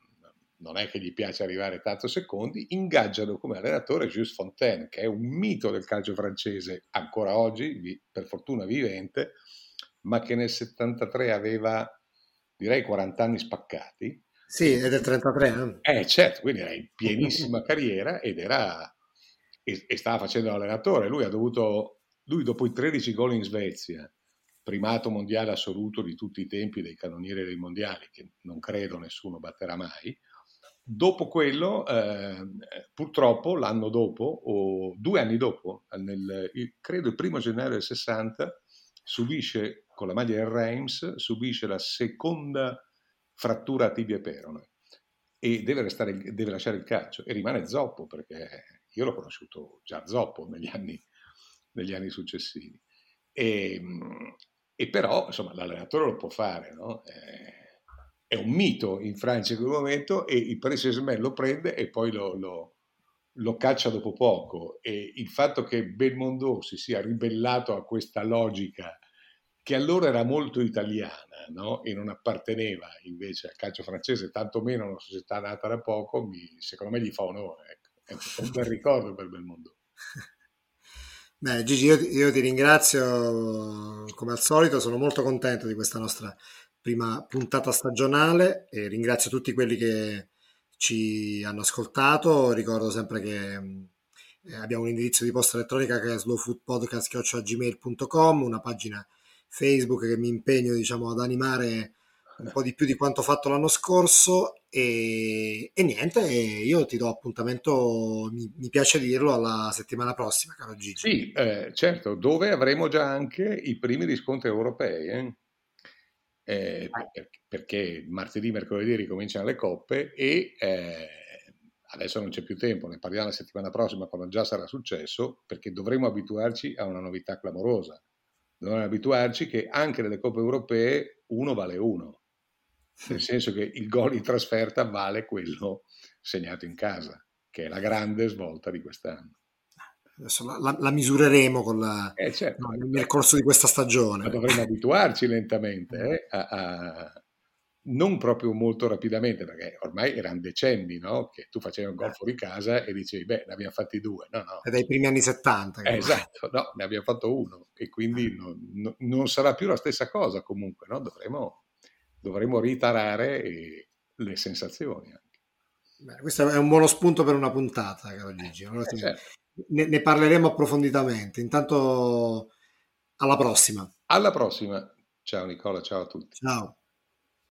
non è che gli piace arrivare tanto secondi, ingaggiano come allenatore Jules Fontaine, che è un mito del calcio francese ancora oggi, per fortuna vivente, ma che nel 73 aveva direi 40 anni spaccati. Sì, è del 33. No? Eh, certo, quindi era in pienissima carriera ed era e, e, stava facendo l'allenatore. Lui ha dovuto, lui dopo i 13 gol in Svezia, primato mondiale assoluto di tutti i tempi dei canonieri dei mondiali, che non credo nessuno batterà mai. Dopo quello, eh, purtroppo l'anno dopo, o due anni dopo, nel, credo il primo gennaio del 60, subisce con la maglia del Reims subisce la seconda frattura a tibia perone e deve, restare, deve lasciare il calcio e rimane zoppo perché io l'ho conosciuto già zoppo negli anni, negli anni successivi. E, e, però insomma l'allenatore lo può fare, no? è, è, un mito in Francia in quel momento e il Paris Saint-Germain lo prende e poi lo, lo, lo, caccia dopo poco e il fatto che Belmondo si sia ribellato a questa logica che allora era molto italiana no? e non apparteneva invece al calcio francese, tantomeno una società nata da poco, mi, secondo me gli fa onore. Ecco. È un bel ricordo per Belmondo. Beh, Gigi, io, io, ti ringrazio come al solito, sono molto contento di questa nostra prima puntata stagionale e ringrazio tutti quelli che ci hanno ascoltato. Ricordo sempre che abbiamo un indirizzo di posta elettronica che è slowfoodpodcast.gmail.com, una pagina Facebook che mi impegno diciamo, ad animare un po' di più di quanto fatto l'anno scorso e, e niente, io ti do appuntamento, mi, mi, piace dirlo, alla settimana prossima, caro Gigi. Sì, eh, certo, dove avremo già anche i primi riscontri europei, eh? Eh, perché martedì, mercoledì ricominciano le coppe e eh, adesso non c'è più tempo, ne parliamo la settimana prossima quando già sarà successo, perché dovremo abituarci a una novità clamorosa dobbiamo abituarci che anche nelle coppe europee uno vale uno, nel senso che il gol in trasferta vale quello segnato in casa, che è la grande svolta di quest'anno. Adesso la, la, la misureremo la, eh certo, no, nel corso di questa stagione. Ma dovremmo abituarci lentamente eh, a, a, non proprio molto rapidamente, perché ormai erano decenni no? che tu facevi un gol fuori casa e dicevi, beh, ne abbiamo fatti due. No, no. È dai primi anni 70. Eh, esatto, no, ne abbiamo fatto uno e quindi ah. non, non sarà più la stessa cosa comunque, no? dovremo, dovremo ritarare le sensazioni. Beh, questo è un buono spunto per una puntata, caro Gigi. Eh, certo. ne, ne parleremo approfonditamente. Intanto, alla prossima. Alla prossima. Ciao Nicola, ciao a tutti. Ciao.